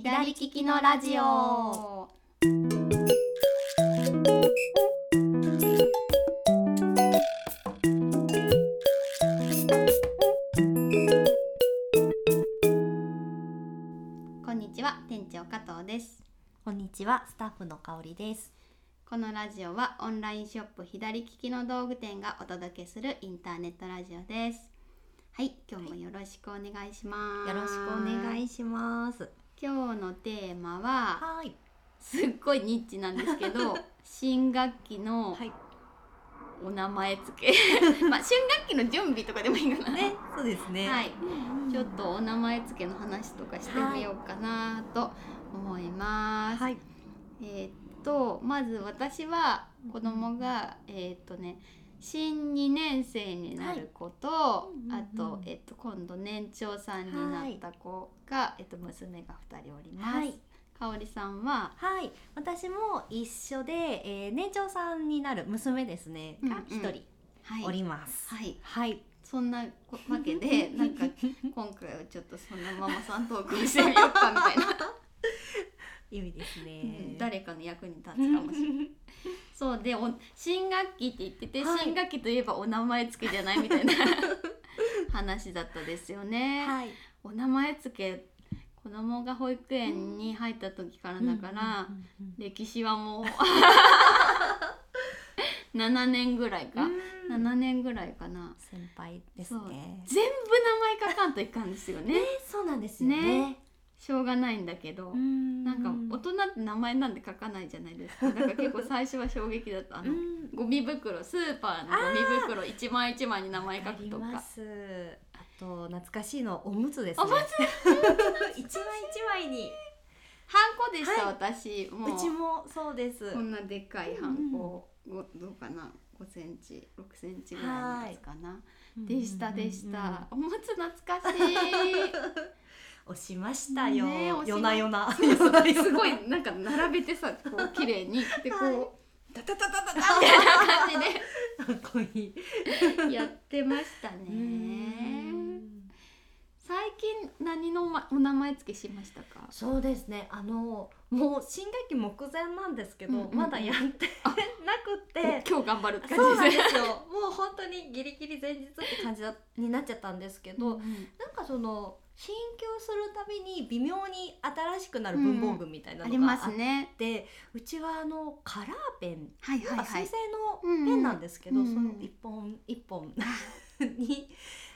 左利きのラジオこんにちは店長加藤ですこんにちは、スタッフの香りです。このラジオはオンラインショップ左利きの道具店がお届けするインターネットラジオですはい今日もよろしくお願いします、よろしくお願いします。今日のテーマははい。すっごいニッチなんですけど 新学期のはい。お名前付け まあ新学期の準備とかでもいいかな、ね、そうですね。はいちょっとお名前付けの話とかしてみようかなと思います、はい。えーっとまず私は子供がえーっとね新2年生になる子と、はいうんうんうんあと,、えっと今度年長さんになった子が、えっと娘が2人おります。はいかおりさんは？はい。私も一緒で、えー、年長さんになる娘ですね。うんうんが一人はいおります。はいはい。そんなわけで なんか今回はちょっとそんなママさんトークにしてみようかみたいな、意味ですね。誰かの役に立つかもしれない。そうでお新学期って言ってて、はい新学期といえばお名前付けじゃないみたいな 話だったですよね。はい。お名前付け子供が保育園に入った時からだから、歴史はもう 7年ぐらいか、うん7年ぐらいかな先輩ですそうね。全部名前書かんといかんですよねね、そうなんですよね。しょうがないんだけど、ななんか大人って名前なんで書かないじゃないですか。だから結構最初は衝撃だった。あの、うん。ゴミ袋スーパーのゴミ袋一枚一枚に名前書くとか。あと懐かしいのおむつですね。おむつ。一枚一枚に。ハンコでした、はい。私。もう。うちもそうです。こんなでっかいハンコ、ごどうかな？5センチ6センチぐらいのやつかな、でしたでした、おむつ懐かしい押しましたよ。ね押しま夜な夜な。すごいなんか並べてさこう綺麗に でこう、タタタタタタ みたいな感じかっこいい。で やってましたね最近何の、ま、お名前付けしましたか？そうですね。あのもう新学期目前なんですけど、うんうんうんまだやってなくて。今日頑張るってそうなんですよ。もう本当にギリギリ前日って感じだになっちゃったんですけど、うんうんなんかその進級するたびに微妙に新しくなる文房具みたいなありまのがあっすねて、うちはあのカラーペン。はいはいはい。水性のペンなんですけど、うんうんその一本一本 に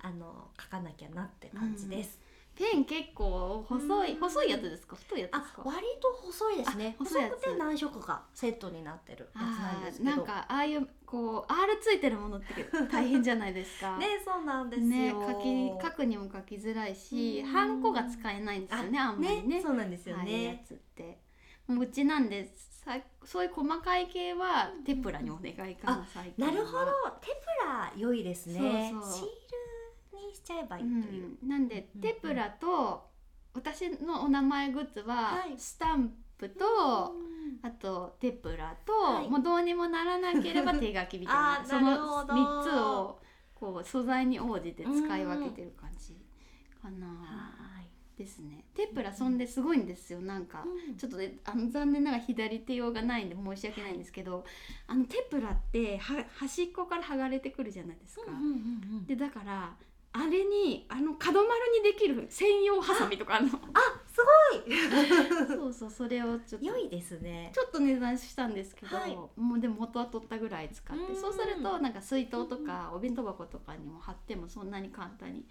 あの書かなきゃなって感じです。ペン結構細いうん。細いやつですか？太いやつであすか？割と細いですね。あ細くて何色かセットになってるやつなんあですけど。ーなんかああいうこう R ついてるものって 大変じゃないですか？ねそうなんですよ、ね書き書くにも書きづらいし、うんハンコが使えないんですよねあんまりね。そうなんですよああいうやねつって。もううちなんでさそういう細かい系はテプラにお願いかな最近は。なるほど。テプラ良いですね。シールにしちゃえばいいという、うん、なんでうんテプラと私のお名前グッズははい。スタンプと、あとテプラと、はい。もうどうにもならなければ 手書きみたいな。その3つをこう素材に応じて使い分けてる感じかな、はい。ですね。テプラそんですごいんですよ。なんか、ちょっとねあの残念ながら左手用がないんで申し訳ないんですけどあのテプラっては端っこから剥がれてくるじゃないですか。うんうんうんうん。でだからあれにあの角丸にできる専用ハサミとかあるの。あす そうそうそれをちょっとごい良いですね。ちょっと値段したんですけど、はい。もうでも元は取ったぐらい使ってうん。そうするとなんか水筒とかお弁当箱とかにも貼ってもそんなに簡単に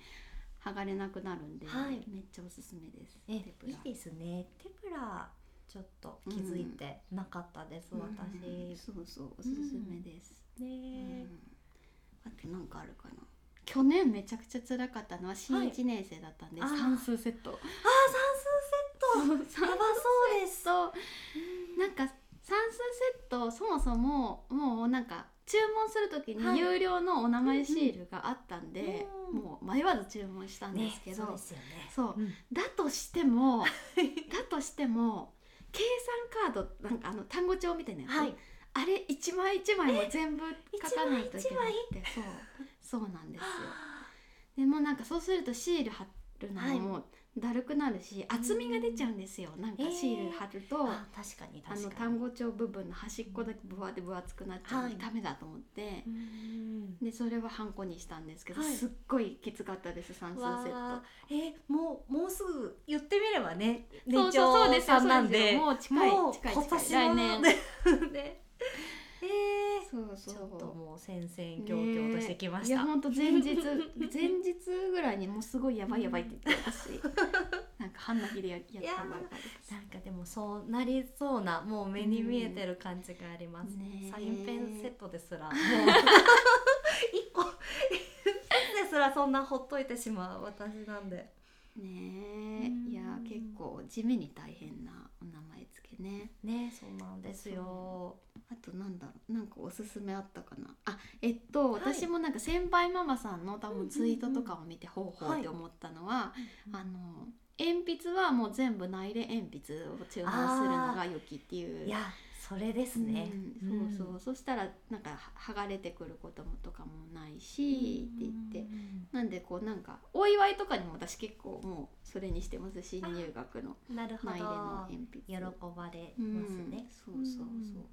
剥がれなくなるんで、はい。めっちゃおすすめです。えいいですね。テプラちょっと気づいてなかったです、うん。私。そうそうおすすめです、うねん。あとなんかあるかな去年めちゃくちゃ辛かったのは新1年生だったんで、あー。算数セット。あ算数セット。やばそうです。そうなんか算数セットそもそももうなんか注文する時はい。に有料のお名前シールがあったんで、うん。もう迷わず注文したんですけど、そうですよね。そう。うん。だとしても だとしても計算カードなんかあの単語帳みたいなやつ、はい。あれ一枚一枚も全部書かないといけなく一てそうそうなんですよ。でもなんかそうするとシール貼るのもだるくなるし厚みが出ちゃうんですよ。なんかシール貼ると、あ確かにあの確かに。単語帳部分の端っこだけぶわって分厚くなっちゃうのではい。ダメだと思ってう、んでそれはハンコにしたんですけど、はいすっごいきつかったです算数セット。わ。ーえもうもうすぐ言ってみればね年長さんなんでもう近い近い近い。来年 ね。ねえー。そうそう。ちょっともう戦々恐々としてきました、いや本当前日前日ぐらいにもうすごいやばいやばいって言って私 なんか半泣きでややったばっかりですなんかでもそうなりそうなもう目に見えてる感じがあります、ねえサインペンセットですら。もう。一個ですらそんなほっといてしまう私なんで。ねうん。えいや結構地味に大変なお名前付けね。ねそうなんですよあとなんだろうなんかおすすめあったかな？あえっと、はい。私もなんか先輩ママさんの多分ツイートとかを見てほうほうってはい。思ったのは、あの鉛筆はもう全部内入れ鉛筆を注文するのが良きっていう。いやそれですね、うんそうそう、そしたらなんか剥がれてくることもとかもないし、って言って。なんでこうなんかお祝いとかにも私結構もうそれにしてます新入学のなるほ内入れのど鉛筆。喜ばれうんますね、そうそうそう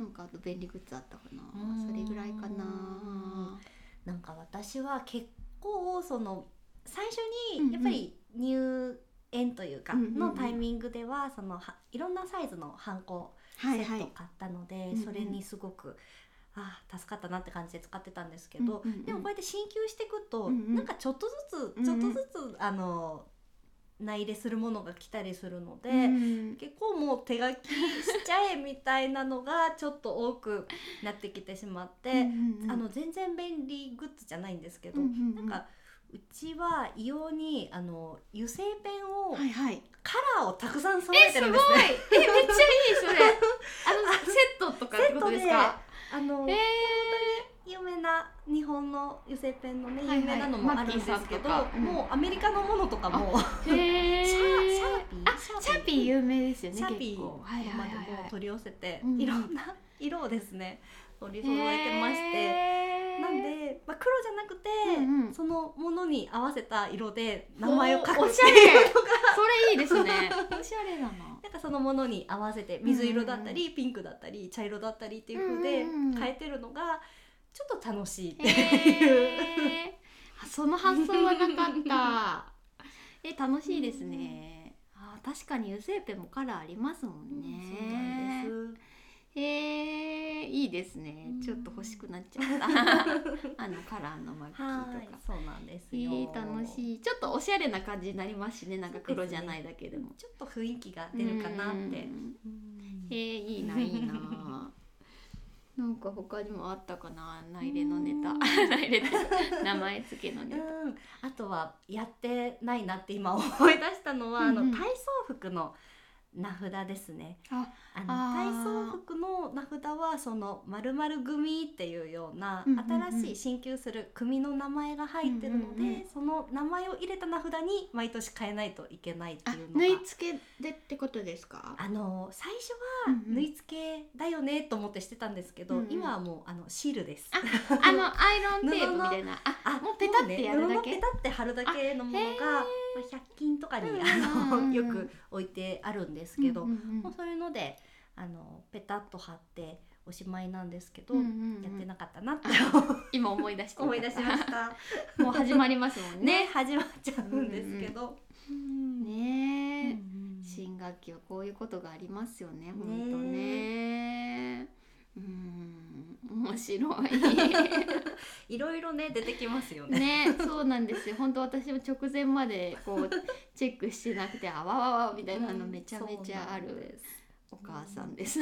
なんかあと便利グッズあったかな？うん。それぐらいかな。なんか私は結構その最初にやっぱり入園というかのタイミングではそのはいろんなサイズのハンコセット買ったので、それにすごくああ助かったなって感じで使ってたんですけど、でもこうやって進級していくと、うなんかちょっとずつちょっとずつ、あの内入れするものが来たりするので。うん。結構もう手書きしちゃえみたいなのがちょっと多くなってきてしまって、あの全然便利グッズじゃないんですけど、うんうんうん。なんかうちは異様にあの油性ペンを、はいはい。カラーをたくさん揃えてえすごいるんですね。えめっちゃいいそれ。あのセットとかってことですか？あの、え有日本の油性ペンのね、有名なのもあるんですけど、もうアメリカのものとかも Sharpie？あ Sharpie 有名ですよね Sharpie はいはいは取り寄せて、うんいろんな色をですね取り揃えてまして。なんで、まあ、黒じゃなくて、そのものに合わせた色で名前を書くっておしゃれ。いうのがそれいいですね。おしゃれだな。なんかそのものに合わせて水色だったり、ピンクだったり茶色だったりっていう風でうんうんうん。変えてるのがちょっと楽しいっていう。へー。あその発想はなかった。え楽しいですね。あ確かに油性ペンもカラーありますもんそうねなんです。へえいいですね。うん。ちょっと欲しくなっちゃった。あのカラーのマッキーはいとか、そうなんですえよ。ー、楽しい。ちょっとおしゃれな感じになりますしね。なんか黒じゃないだけでも。ちょっと雰囲気が出るかなって。うん。うん。えー、いいないいななんか他にもあったかな？内入れのネタ。うん。内入れって名前付けのネタ。うん、あとはやってないなって今思い出したのは、うんうん。あの体操服の名札ですね。ああの体操服の名札はそのまるまる組っていうような新しい進級する組の名前が入ってるので、うんうんうんその名前を入れた名札に毎年変えないといけないってあいうのが。縫い付けでってことですか？あの最初は縫い付けだよねと思ってしてたんですけど、うんうん。今はもうあのシールです。ああのアイロンテープみたいな。ああもうペタってやるだけ？ね布ペタって貼るだけのものが、まあ、100均とかに、うんあのうん。よく置いてあるんですけど、うんうんうん。もうそういうのであのペタッと貼っておしまいなんですけど、うんうんうん。やってなかったなって今思い出して思い出しました。た。もう始まりますもんね。ね始まっちゃうんですけど。ねえ、うん新学期はこういうことがありますよね。ね本当ね。うん。面白い。いろいろね出てきますよね。ねそうなんですよ。本当私も直前までこうチェックしてなくてあわわわみたいなのめちゃめちゃあるす。お母さんです、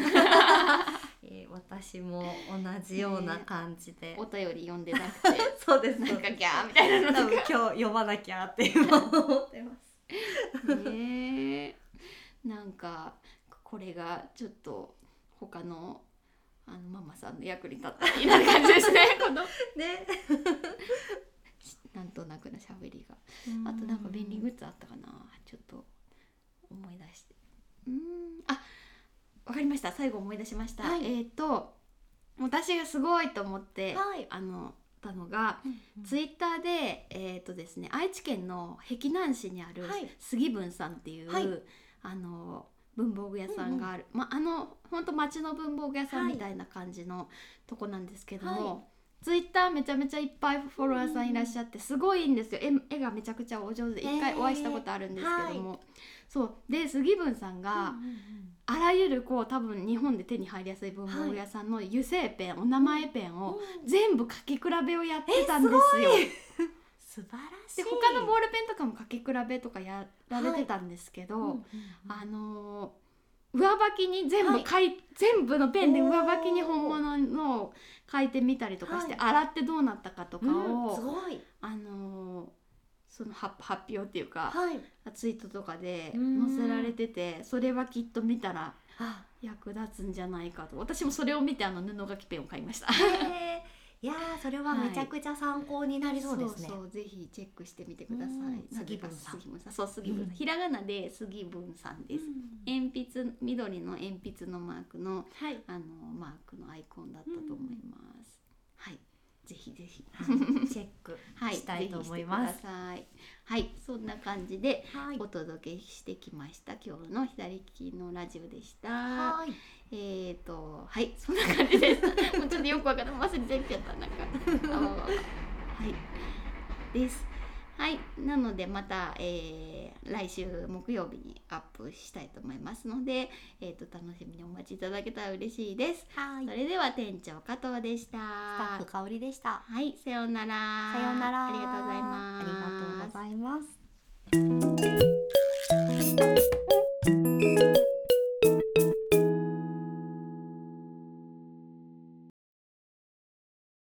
えー私も同じような感じで、お便り読んでなくて そうですなんかギャーみたいなの多分今日読まなきゃって今思ってます。ねえなんかこれがちょっと他のあのママさんの役に立ったらいいな感じですね。このね。なんとなくの喋りが。あとなんか便利グッズあったかな。ちょっと思い出してうーん。あわかりました。最後思い出しました、はい。えっ、と私がすごいと思って、はい。あのたのが、ツイッターでえっ、とですね愛知県の碧南市にあるはい。杉文さんっていう、はいあの文房具屋さんがある、まあの本当町の文房具屋さんみたいな感じのとこなんですけども、はい。ツイッターめちゃめちゃいっぱいフォロワーさんいらっしゃってすごいんですよ。絵絵がめちゃくちゃお上手で一回お会いしたことあるんですけども、そう。で杉文さんが、あらゆるこう多分日本で手に入りやすい文房具屋さんの油性ペン、お名前ペンを全部書き比べをやってたんですよ。素晴らしいで他のボールペンとかも書き比べとかやられてたんですけど、うんうんうん。あのー上履きに全部書い、全部のペンで上履きに本物のを書いてみたりとかして、はい。洗ってどうなったかとかを、うんすごい。あのーその発発表っていうか、はい。ツイートとかでうん。載せられててそれはきっと見たらあ。役立つんじゃないかと。私もそれを見てあの布書きペンを買いました。いやーそれはめちゃくちゃ参考になりそうですね、そうそうぜひチェックしてみてください。杉文さん杉文さん。そう杉文さんひらがなで杉文さんです。鉛筆緑の鉛筆のマークのはいあのマークのアイコンだったと思います。はい。ぜひぜひ。チェック はい。したいと思いますぜひしてください。はい。そんな感じではいお届けしてきました。今日の左利きのラジオでした。はいえーとはいそんな感じです。もうちょっとよくわからん忘れちゃったなんか。はいです。はいなのでまた、えー来週木曜日にアップしたいと思いますので、えー、と楽しみにお待ちいただけたら嬉しいです。はいそれでは店長加藤でした。スタッフ香りでしたはいさようなら。さようならありがとうございます。ありがとうございます